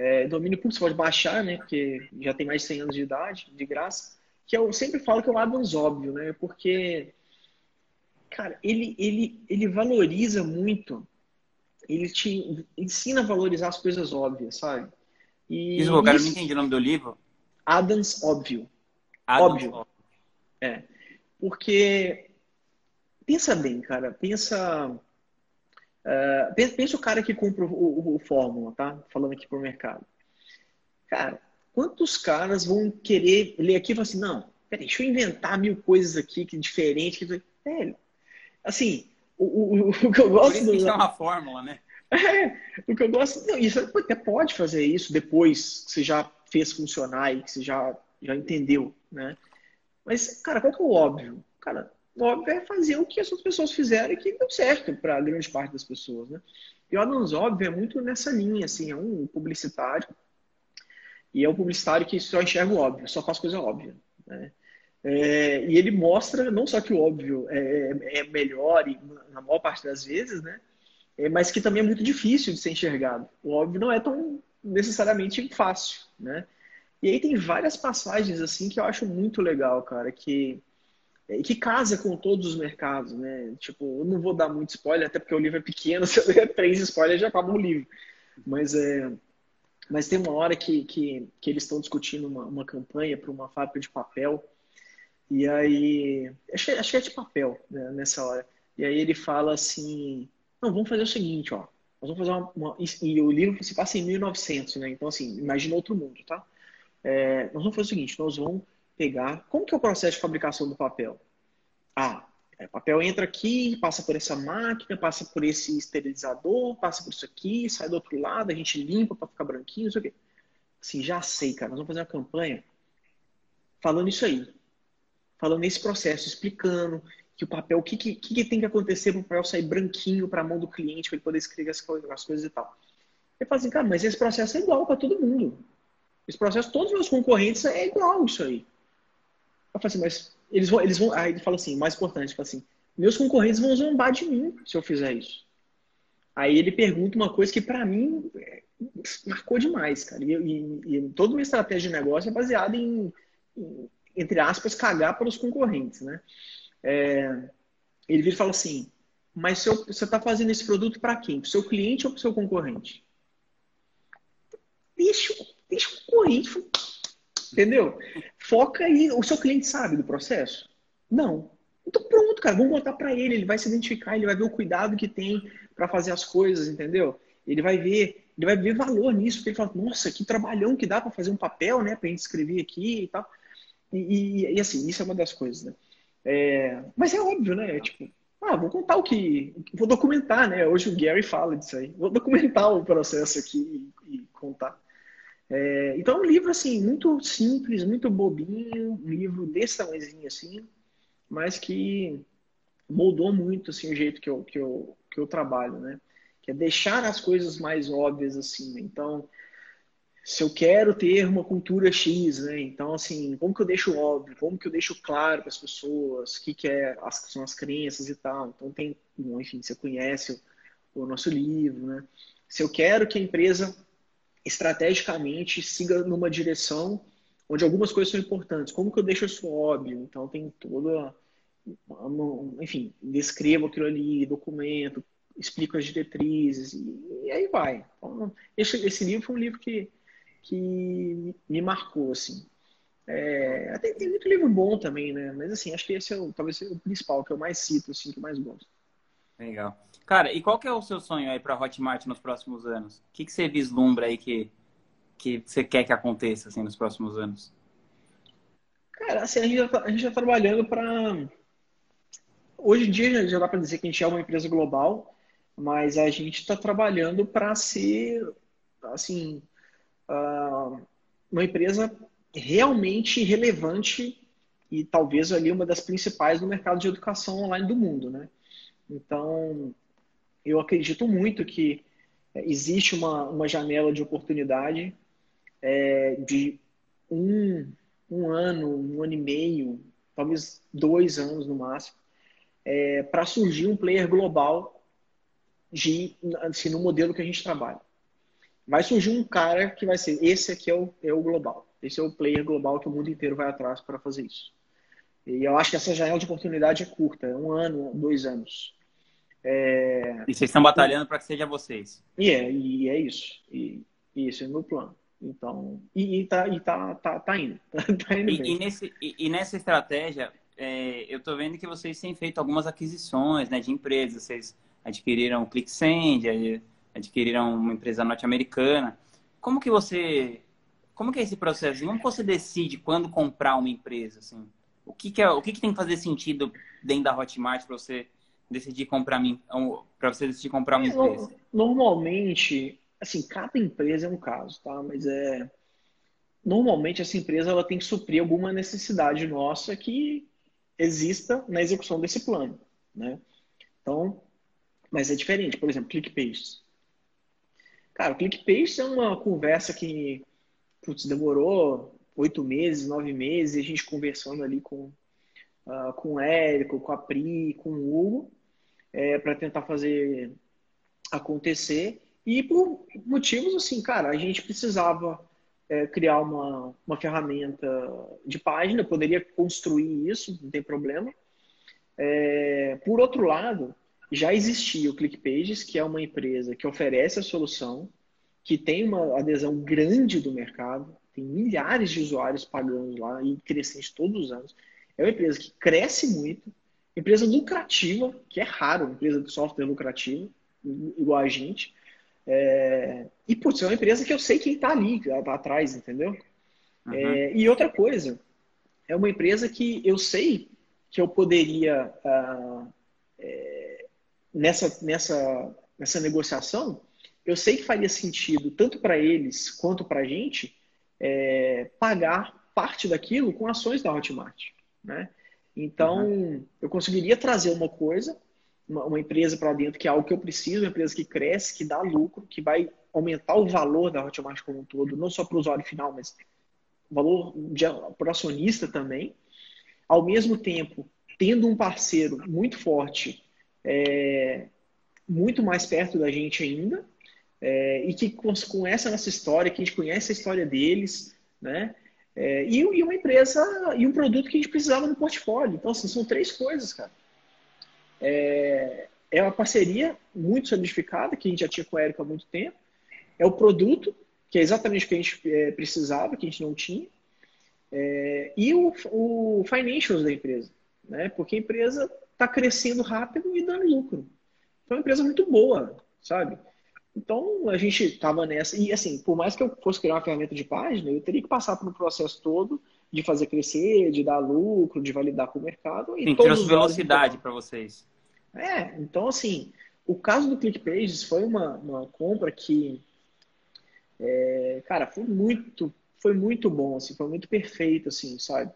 É, domínio público você pode baixar, né, porque já tem mais de 100 anos de idade, de graça, que eu sempre falo que é o Adams óbvio, né, porque, cara, ele, ele, ele valoriza muito, ele te ensina a valorizar as coisas óbvias, sabe? E Isso, cara, eu não entendi o nome do livro. Adams Óbvio. Adams óbvio. óbvio. É. Porque, pensa bem, cara, pensa... Uh, pensa o cara que compra o, o, o Fórmula, tá? Falando aqui pro mercado. Cara, quantos caras vão querer ler aqui e falar assim, não, peraí, deixa eu inventar mil coisas aqui que diferente. Que... Velho, assim, o, o, o que eu gosto... Por isso do... chama Fórmula, né? É, o que eu gosto, não, isso até pode fazer isso depois que você já fez funcionar e que você já, já entendeu, né? Mas, cara, qual que é o óbvio? Cara, óbvio é fazer o que as outras pessoas fizeram e que deu certo para a grande parte das pessoas, né? E o Adams Óbvio é muito nessa linha, assim, é um publicitário e é um publicitário que só enxerga o óbvio, só faz coisa óbvia, né? É, e ele mostra não só que o óbvio é, é melhor e na maior parte das vezes, né? é, mas que também é muito difícil de ser enxergado. O óbvio não é tão necessariamente fácil, né? E aí tem várias passagens assim que eu acho muito legal, cara, que é, que casa com todos os mercados, né? Tipo, eu não vou dar muito spoiler, até porque o livro é pequeno, se eu der três spoilers já acaba o livro. Mas é, mas tem uma hora que, que, que eles estão discutindo uma, uma campanha para uma fábrica de papel e aí acho que é de papel né, nessa hora. E aí ele fala assim, não, vamos fazer o seguinte, ó. Nós vamos fazer uma, uma, E o livro se passa em 1900, né? Então, assim, imagina outro mundo, tá? É, nós vamos fazer o seguinte: nós vamos pegar. Como que é o processo de fabricação do papel? Ah, é, o papel entra aqui, passa por essa máquina, passa por esse esterilizador, passa por isso aqui, sai do outro lado, a gente limpa para ficar branquinho, não sei o quê. Assim, já sei, cara. Nós vamos fazer uma campanha falando isso aí. Falando nesse processo, explicando que o papel, o que, que, que tem que acontecer para o papel sair branquinho para a mão do cliente, para ele poder escrever as coisas, as coisas e tal. Ele fala assim, cara, mas esse processo é igual para todo mundo. Esse processo, todos os meus concorrentes é igual isso aí. Eu falo assim, mas eles vão, eles vão. Aí ele fala assim, mais importante, fala assim, meus concorrentes vão zombar de mim se eu fizer isso. Aí ele pergunta uma coisa que para mim é, marcou demais, cara. E, e, e, toda minha estratégia de negócio é baseada em, em entre aspas, cagar para os concorrentes, né? É, ele vira e fala assim: mas seu, você está fazendo esse produto para quem? Para o seu cliente ou para o seu concorrente? Deixa, deixa o concorrente, entendeu? Foca aí. O seu cliente sabe do processo? Não. Então pronto, cara, vamos botar para ele. Ele vai se identificar, ele vai ver o cuidado que tem para fazer as coisas, entendeu? Ele vai ver, ele vai ver valor nisso, porque ele fala, nossa, que trabalhão que dá para fazer um papel, né, para gente escrever aqui e tal. E, e, e, assim, isso é uma das coisas, né? É, mas é óbvio, né? É tipo, ah, vou contar o que. Vou documentar, né? Hoje o Gary fala disso aí. Vou documentar o processo aqui e, e contar. É, então é um livro assim, muito simples, muito bobinho, um livro desse tamanhozinho assim, mas que moldou muito assim, o jeito que eu, que, eu, que eu trabalho, né? Que é deixar as coisas mais óbvias assim. Né? Então, se eu quero ter uma cultura X, né? Então, assim, como que eu deixo óbvio, como que eu deixo claro para as pessoas o que, que é, as, são as crenças e tal. Então, tem, enfim, você conhece o, o nosso livro, né? Se eu quero que a empresa estrategicamente siga numa direção onde algumas coisas são importantes, como que eu deixo isso óbvio? Então, tem toda, enfim, descrevo aquilo ali, documento, explico as diretrizes e, e aí vai. Então, esse, esse livro foi um livro que que me marcou, assim. É, até tem muito livro bom também, né? Mas assim, acho que esse é o, talvez o principal, que eu mais cito, assim, que eu mais gosto. Legal. Cara, e qual que é o seu sonho aí para Hotmart nos próximos anos? O que, que você vislumbra aí que, que você quer que aconteça, assim, nos próximos anos? Cara, assim, a gente já tá, gente tá trabalhando para... Hoje em dia já dá para dizer que a gente é uma empresa global, mas a gente está trabalhando para ser, assim, uh, uma empresa realmente relevante e talvez ali uma das principais no mercado de educação online do mundo, né? Então, eu acredito muito que é, existe uma, uma janela de oportunidade é, de um, um ano, um ano e meio, talvez dois anos no máximo, é, para surgir um player global de, assim, no modelo que a gente trabalha vai surgir um cara que vai ser esse aqui é o, é o global. Esse é o player global que o mundo inteiro vai atrás para fazer isso. E eu acho que essa janela de oportunidade é curta, é um ano, dois anos. É... E vocês estão batalhando para que seja vocês. E é, e é isso. E, e isso é o meu plano. Então, e, e, tá, e tá, tá, tá indo. tá indo e, e, nesse, e, e, nessa estratégia, é, eu tô vendo que vocês têm feito algumas aquisições né, de empresas. Vocês adquiriram o ClickSend, adquiriram uma empresa norte-americana. Como que você, como que é esse processo? Como você decide quando comprar uma empresa? Assim? O que, que é, o que, que tem que fazer sentido dentro da Hotmart para você decidir comprar para você decidir comprar uma é, empresa? Normalmente, assim, cada empresa é um caso, tá? Mas é normalmente essa empresa ela tem que suprir alguma necessidade nossa que exista na execução desse plano, né? Então, mas é diferente. Por exemplo, ClickPages. Cara, o ClickPaste é uma conversa que putz, demorou oito meses, nove meses, a gente conversando ali com, uh, com o Érico, com a Pri, com o Hugo, é, para tentar fazer acontecer. E por motivos assim, cara, a gente precisava é, criar uma, uma ferramenta de página, poderia construir isso, não tem problema. É, por outro lado, já existia o ClickPages, que é uma empresa que oferece a solução, que tem uma adesão grande do mercado, tem milhares de usuários pagando lá e crescente todos os anos. É uma empresa que cresce muito, empresa lucrativa, que é raro, empresa de software lucrativa, igual a gente. É... E, putz, é uma empresa que eu sei quem está ali, tá atrás, entendeu? Uhum. É... E outra coisa, é uma empresa que eu sei que eu poderia uh, nessa, nessa, nessa negociação, eu sei que faria sentido, tanto para eles quanto para a gente, é, pagar parte daquilo com ações da Hotmart. Né? Então, uhum. eu conseguiria trazer uma coisa, uma, uma empresa para dentro, que é algo que eu preciso, uma empresa que cresce, que dá lucro, que vai aumentar o valor da Hotmart como um todo, não só para o usuário final, mas valor para o acionista também. Ao mesmo tempo, tendo um parceiro muito forte é, muito mais perto da gente ainda, é, e que com, com, essa nossa história, que a gente conhece a história deles, né? É, e, e, uma empresa e um produto que a gente precisava no portfólio. Então, assim, são três coisas, cara. É, é uma parceria muito solidificada, que a gente já tinha com a Erika há muito tempo. É o produto, que é exatamente o que a gente é, precisava, que a gente não tinha. É, e o, o financials da empresa, né? Porque a empresa está crescendo rápido e dando lucro. Então, é uma empresa muito boa, sabe? Então, a gente estava nessa. E, assim, por mais que eu fosse criar uma ferramenta de página, eu teria que passar pelo processo todo de fazer crescer, de dar lucro, de validar com o mercado. E Sim, trouxe velocidade para vocês. É, então, assim, o caso do ClickPages foi uma, uma compra que, é, cara, foi muito, foi muito bom, assim, foi muito perfeito, assim, sabe?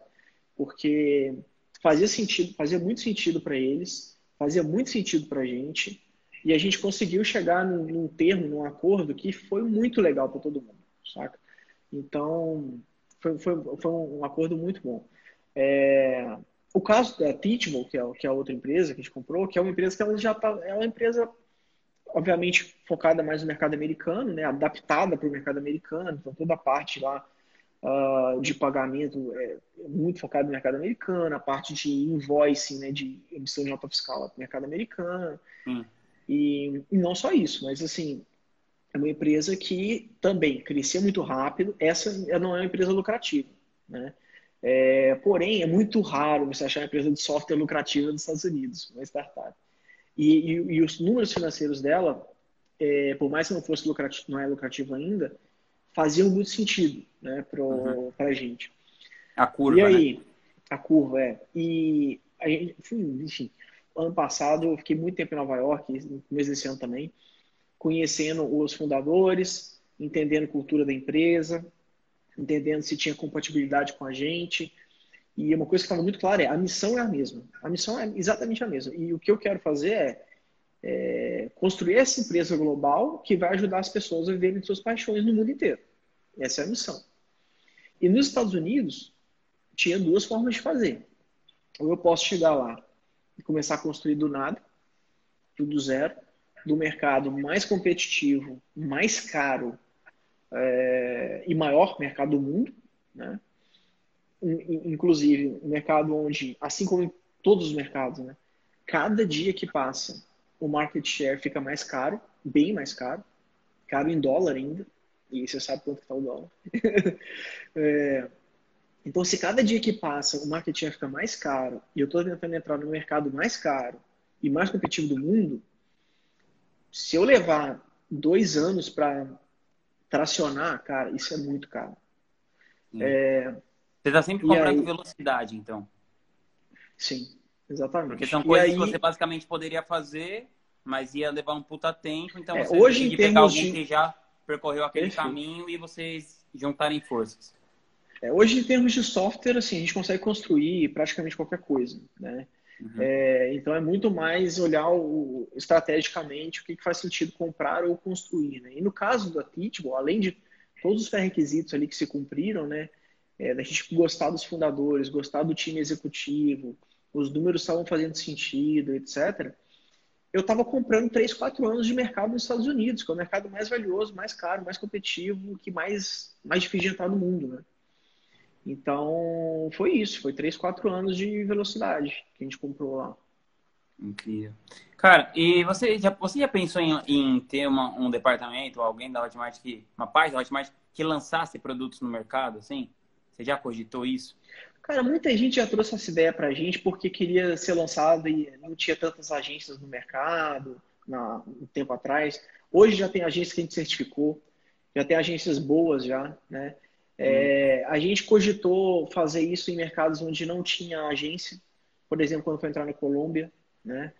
Porque fazia sentido, fazia muito sentido para eles, fazia muito sentido para a gente, e a gente conseguiu chegar num, num, termo, num acordo que foi muito legal para todo mundo, saca? Então, foi, foi, foi um acordo muito bom. É, o caso da Teachable, que é, que é a outra empresa que a gente comprou, que é uma empresa que ela já está, é uma empresa obviamente focada mais no mercado americano, né, adaptada para o mercado americano, então toda a parte lá uh, de pagamento é muito focada no mercado americano, a parte de invoicing, né, de emissão de nota fiscal no mercado americano, hum. E, e não só isso, mas assim, é uma empresa que também crescia muito rápido, essa não é uma empresa lucrativa, né, é, porém, é muito raro você achar uma empresa de software lucrativa nos Estados Unidos, uma startup. E, e, e os números financeiros dela, é, por mais que não fosse lucrativo, não é lucrativo ainda, faziam muito sentido né, para uhum. a gente. A curva, E aí, né? a curva, é. E, a gente, enfim, ano passado eu fiquei muito tempo em Nova York, no começo desse ano também, conhecendo os fundadores, entendendo a cultura da empresa, entendendo se tinha compatibilidade com a gente. E uma coisa que estava muito clara é a missão é a mesma. A missão é exatamente a mesma. E o que eu quero fazer é, é construir essa empresa global que vai ajudar as pessoas a viverem suas paixões no mundo inteiro. Essa é a missão. E nos Estados Unidos, tinha duas formas de fazer. Ou eu posso chegar lá e começar a construir do nada, do zero, do mercado mais competitivo, mais caro é, e maior mercado do mundo, né? inclusive um mercado onde, assim como em todos os mercados, né? cada dia que passa o market share fica mais caro, bem mais caro, caro em dólar ainda, e você sabe quanto está o dólar. é, então, se cada dia que passa o market share fica mais caro e eu estou tentando entrar no mercado mais caro e mais competitivo do mundo, se eu levar dois anos para tracionar, cara, isso é muito caro. É, você está sempre comprando aí... velocidade, então. Sim, exatamente. Porque são coisas aí... que você basicamente poderia fazer, mas ia levar um puta tempo, então é, você hoje, tem que pegar alguém de... que já percorreu aquele Perfeito. caminho e vocês juntarem forças. É, hoje, em termos de software, assim, a gente consegue construir praticamente qualquer coisa, né? Uhum. É, então é muito mais olhar o, estrategicamente o que, que, faz sentido comprar ou construir. Né? E no caso da Teachable, além de todos os pré-requisitos ali que se cumpriram, né? É, da gente gostar dos fundadores, gostar do time executivo, os números estavam fazendo sentido, etc. Eu estava comprando 3, 4 anos de mercado nos Estados Unidos, que é o mercado mais valioso, mais caro, mais competitivo, que mais, mais difícil de entrar no mundo, né? Então, foi isso. Foi 3, 4 anos de velocidade que a gente comprou lá. Incrível. Cara, e você já, você já pensou em, em ter uma, um departamento, alguém da Hotmart, que, uma parte da Hotmart, que lançasse produtos no mercado, assim? Você já cogitou isso? Cara, muita gente já trouxe essa ideia pra gente porque queria ser lançado e não tinha tantas agências no mercado na, um tempo atrás. Hoje já tem agências que a gente certificou, já tem agências boas já, né? É, a gente cogitou fazer isso em mercados onde não tinha agência, por exemplo, quando foi entrar na Colômbia, né?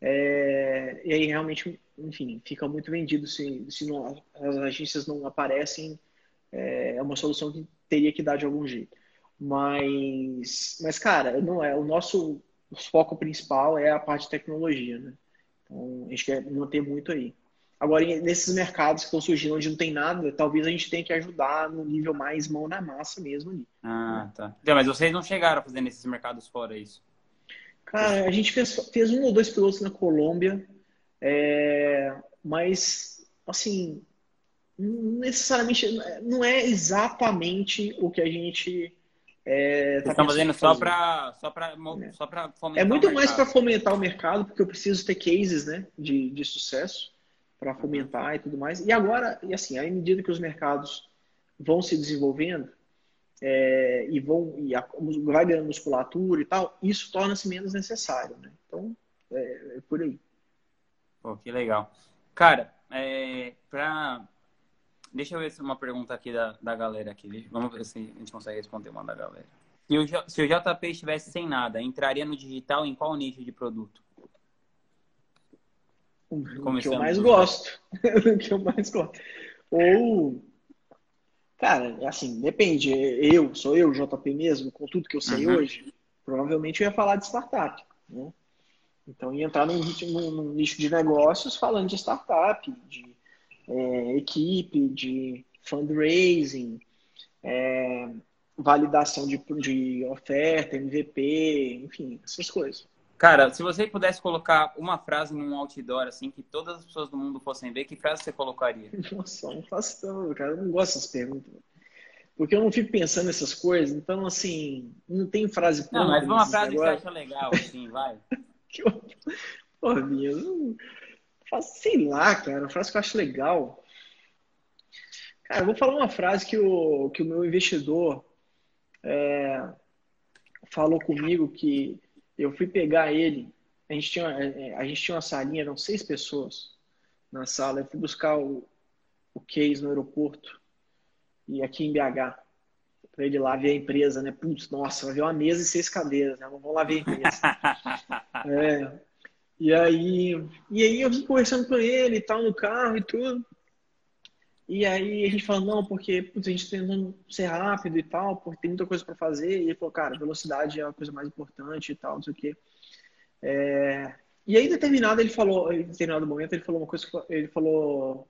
É, e aí realmente, enfim, fica muito vendido se, se não, as agências não aparecem, é, é uma solução que teria que dar de algum jeito. Mas, mas cara, não é o nosso foco principal é a parte de tecnologia, né? Então a gente quer manter muito aí. Agora, nesses mercados que estão surgindo onde não tem nada, talvez a gente tenha que ajudar no nível mais mão na massa mesmo ali. Ah, tá. Então, mas vocês não chegaram a fazer nesses mercados fora isso? Cara, a gente fez, fez um ou dois pilotos na Colômbia, é, mas, assim, necessariamente, não é exatamente o que a gente é, tá estão fazendo só para só para é. só para fomentar É muito mais para fomentar o mercado, porque eu preciso ter cases, né, de, de sucesso para fomentar e tudo mais. E agora, e assim, à medida que os mercados vão se desenvolvendo é, e vão e a, vai ganhando musculatura e tal, isso torna-se menos necessário, né? Então, é, é, por aí. Pô, que legal. Cara, é, pra... deixa eu ver se uma pergunta aqui da, da galera aqui. Vamos ver se a gente consegue responder uma da galera. Se o, se o JP estivesse sem nada, entraria no digital em qual nicho de produto? Que eu mais gosto. que eu mais gosto. Ou, cara, assim, depende. Eu, sou eu, JP mesmo, com tudo que eu sei uhum. hoje, provavelmente eu ia falar de startup. Né? Então, ia entrar num, num, num, nicho de negócios falando de startup, de é, equipe, de fundraising, é, validação de, de oferta, MVP, enfim, essas coisas. Cara, se você pudesse colocar uma frase num outdoor, assim, que todas as pessoas do mundo fossem ver, que frase você colocaria? Nossa, não faço tão, cara, eu não gosto dessas perguntas. Porque eu não fico pensando nessas coisas, então, assim, não tem frase pronta. Não, mas uma frase que você acha legal, assim, vai. que eu... Pô, minha, eu não... sei lá, cara, uma frase que eu acho legal. Cara, eu vou falar uma frase que o, que o meu investidor é, falou comigo que eu fui pegar ele. A gente tinha, é, a gente tinha uma salinha, eram seis pessoas na sala. Eu fui buscar o, o case no aeroporto e aqui em BH para ele lá ver a empresa, né? Putz, nossa, vai ver uma mesa e seis cadeiras, né? Vamos lá ver a empresa. é. E aí, e aí eu vim conversando com ele e tal no carro e tudo. E aí a gente não, porque putz, a gente tá tentando ser rápido e tal, porque tem muita coisa para fazer. E ele falou, cara, velocidade é a coisa mais importante e tal, não sei o quê. É... E aí, em determinado, ele falou, em determinado momento, ele falou uma coisa, ele falou,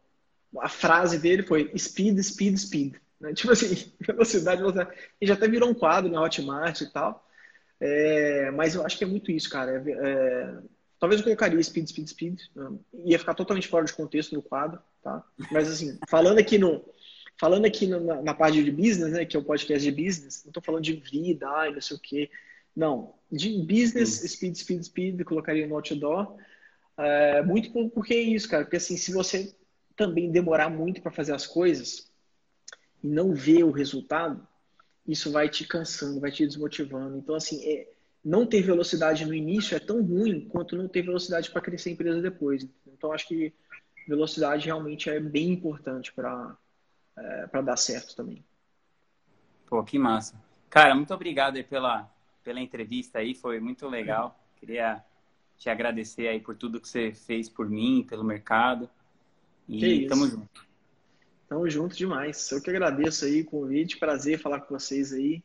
a frase dele foi speed, speed, speed. Né? Tipo assim, velocidade, velocidade. E já até virou um quadro na Hotmart e tal. É... Mas eu acho que é muito isso, cara. É... talvez eu colocaria speed, speed, speed. Né? Ia ficar totalmente fora de contexto no quadro tá? Mas assim, falando aqui no falando aqui na, na parte de business, né, que é o podcast de business, não estou falando de vida, ai, não sei o quê. Não, de business, Sim. speed, speed, speed, colocaria no outdoor. É, muito porque é isso, cara. Porque assim, se você também demorar muito para fazer as coisas e não ver o resultado, isso vai te cansando, vai te desmotivando. Então, assim, é, não ter velocidade no início é tão ruim quanto não ter velocidade para crescer a empresa depois. Então, acho que velocidade realmente é bem importante para é, dar certo também. Pô, que massa. Cara, muito obrigado aí pela, pela entrevista aí, foi muito legal. Queria te agradecer aí por tudo que você fez por mim, pelo mercado. E tamo junto. Tamo junto demais. Eu que agradeço aí o convite, prazer falar com vocês aí.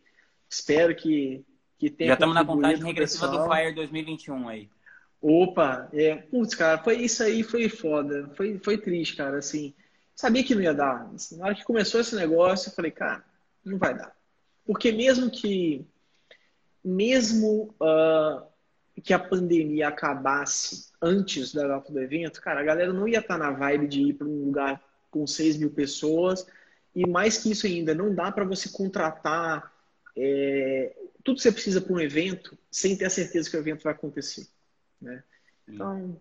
Espero que, que tenha. Já estamos na contagem regressiva do Fire 2021 aí. Opa, é, putz, cara, foi isso aí, foi foda, foi, foi triste, cara, assim, sabia que não ia dar. Assim, na hora que começou esse negócio, eu falei, cara, não vai dar. Porque mesmo que, mesmo uh, que a pandemia acabasse antes da data do evento, cara, a galera não ia estar tá na vibe de ir para um lugar com 6 mil pessoas, e mais que isso ainda, não dá para você contratar é, tudo que você precisa para um evento sem ter a certeza que o evento vai acontecer. Né? Então,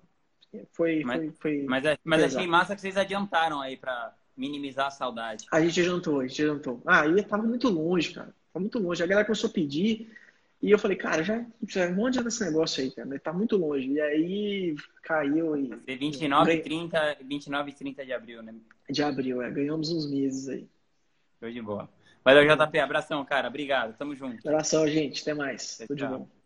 foi. Mas, foi, foi mas, é, mas achei massa que vocês adiantaram aí para minimizar a saudade. A gente adiantou, a gente adiantou. Ah, e tava muito longe, cara. Tava muito longe. A galera começou a pedir. E eu falei, cara, já, já onde é esse negócio aí, cara? Tá muito longe. E aí caiu e. Ser 29 e 30, 29 e 30 de abril, né? De abril, é. Ganhamos uns meses aí. Show de bola. Valeu, JP. Abração, cara. Obrigado. Tamo junto. Abração, gente. Até mais. Tudo de bom.